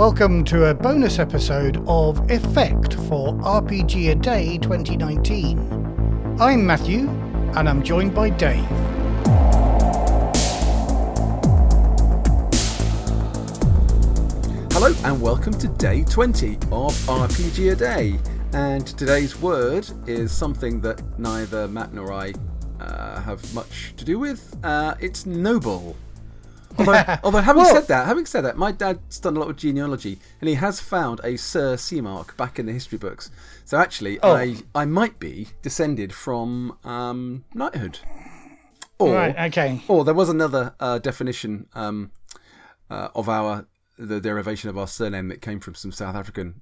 Welcome to a bonus episode of Effect for RPG A Day 2019. I'm Matthew, and I'm joined by Dave. Hello and welcome to day 20 of RPG A Day. And today's word is something that neither Matt nor I uh, have much to do with. Uh, it's noble. Although, although having said that, having said that, my dad's done a lot of genealogy, and he has found a Sir Seamark back in the history books. So actually, Oh. I I might be descended from um, knighthood. Or, Right, okay. or there was another uh, definition um, uh, of our the derivation of our surname that came from some South African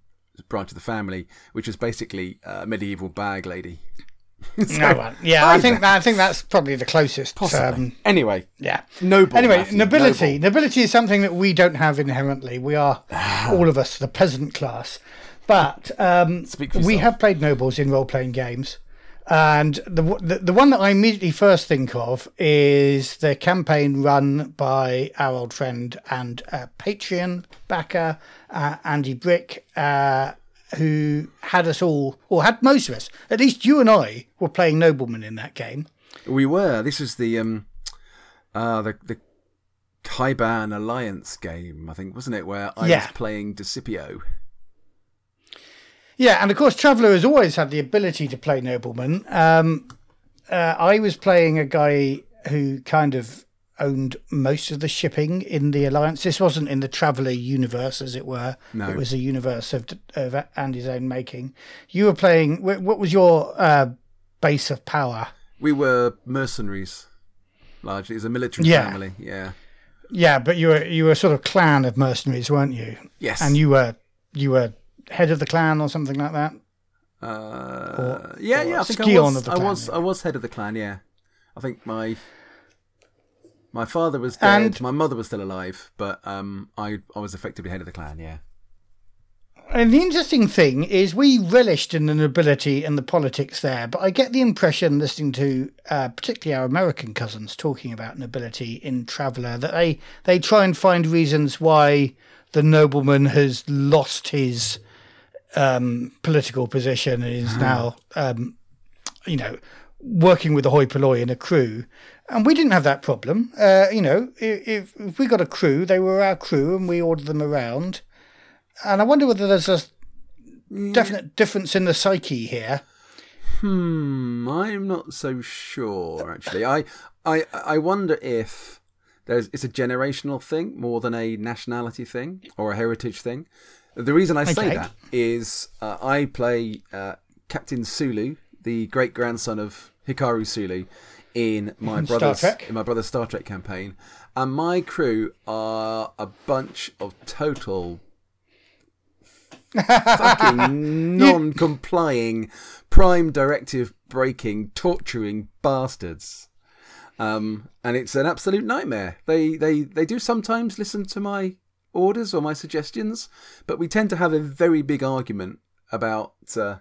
branch of the family, which was basically a medieval bag lady. So, No, one. yeah, I either. think that, I think that's probably the closest. Possibly. Um, anyway, yeah. noble. Anyway, Matthew, nobility. noble. Nobility is something that we don't have inherently. We are all of us the peasant class, but um, we have played nobles in role playing games. And the, the the one that I immediately first think of is the campaign run by our old friend and uh, Patreon backer uh, Andy Brick, uh, who had us all, or had most of us, at least you and I, were playing noblemen in that game. We were. This was the um, uh, the the Kaiban Alliance game, I think, wasn't it? Where I Yeah. was playing Discipio. Yeah, and of course, Traveller has always had the ability to play nobleman. Um, uh, I was playing a guy who kind of owned most of the shipping in the alliance. This wasn't in the Traveller universe, as it were. No. It was a universe of, of Andy's own making. You were playing. What was your uh, base of power? We were mercenaries, largely. It was a military Yeah. family. Yeah. Yeah, but you were you were sort of clan of mercenaries, weren't you? Yes. And you were you were head of the clan or something like that. Uh, yeah, or yeah. I think I was. I was. yeah. I was head of the clan. Yeah. I think my my father was dead. And- my mother was still alive, but um, I I was effectively head of the clan. Yeah. And the interesting thing is, we relished in the nobility and the politics there, but I get the impression, listening to uh, particularly our American cousins talking about nobility in Traveller, that they, they try and find reasons why the nobleman has lost his um, political position and is now, um, you know, working with a hoi polloi in a crew. And we didn't have that problem. Uh, you know, if, if we got a crew, they were our crew and we ordered them around. And I wonder whether there's a definite difference in the psyche here. Hmm, I'm not so sure actually. I I I wonder if there's it's a generational thing more than a nationality thing or a heritage thing. The reason I say Okay. that is uh, I play uh, Captain Sulu, the great grandson of Hikaru Sulu, in my brother's in my brother's Star Trek campaign, and my crew are a bunch of total fucking non-complying, prime directive breaking, torturing bastards. Um, and it's an absolute nightmare. They they they do sometimes listen to my orders or my suggestions, but we tend to have a very big argument about. Uh,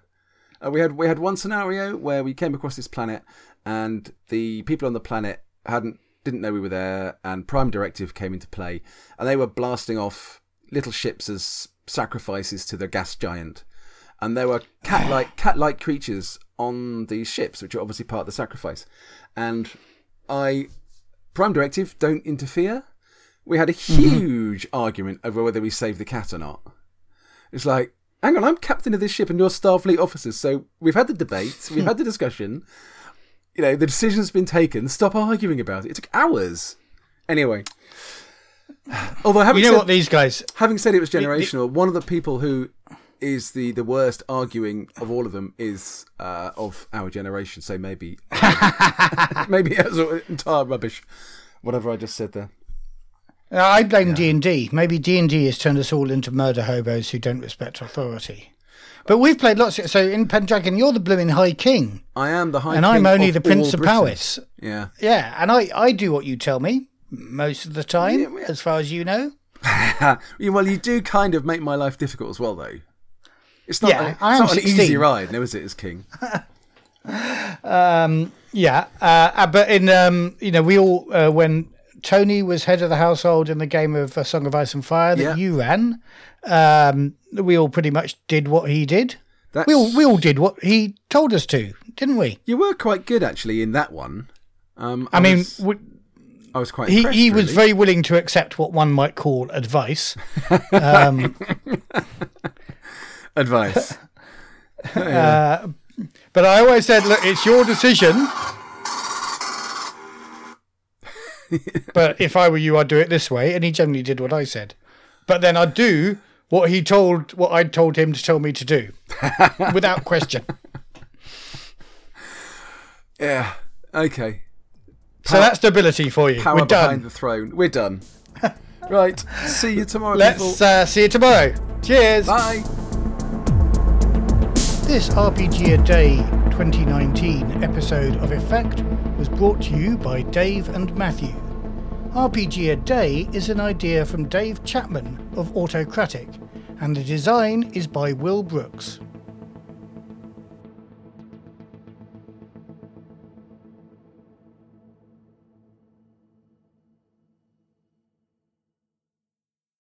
uh, we had we had one scenario where we came across this planet, and the people on the planet hadn't didn't know we were there, and Prime Directive came into play, and they were blasting off little ships as sacrifices to the gas giant, and there were cat-like cat-like creatures on these ships, which are obviously part of the sacrifice, and I Prime Directive don't interfere. We had a huge argument over whether we saved the cat or not. It's like, hang on, I'm captain of this ship and you're Starfleet officers. So we've had the debate, we've had the discussion. You know, the decision's been taken. Stop arguing about it. It took hours. Anyway, although having You know said, what these guys? having said it was generational, one of the people who is the the worst arguing of all of them is uh, of our generation. So maybe maybe it's entire rubbish. Whatever I just said there. Uh, I blame D and D. Maybe D and D has turned us all into murder hobos who don't respect authority. But we've played lots. Of, so in Pendragon, you're the blooming High King, I am the high and king I'm only the Prince of. Powys. Yeah. Yeah, and I, I do what you tell me most of the time, Yeah, yeah. as far as you know. Well, you do kind of make my life difficult as well, though. It's not, Yeah, a- it's not an easy ride, no, is it, as king? Yeah, uh, uh, but in um, you know, we all uh, when Tony was head of the household in the game of A Song of Ice and Fire that Yeah. you ran. Um, we all pretty much did what he did. That's, We all we all did what he told us to, didn't we? you were quite good actually in that one. Um, I mean, was, w- I was quite. he he was really. very willing to accept what one might call advice. Um, advice. uh, but I always said, look, it's your decision. But if I were you, I'd do it this way, and he generally did what I said. But then I'd do what he told, what I'd told him to tell me to do, without question. yeah. Okay. So that's stability for you. Power We're behind done. the throne. We're done. right. See you tomorrow, Let's uh, see you tomorrow. Cheers. Bye. This RPG A Day 2019 episode of Effect was brought to you by Dave and Matthew. RPG A Day is an idea from Dave Chapman of Autocratik, and the design is by Will Brooks.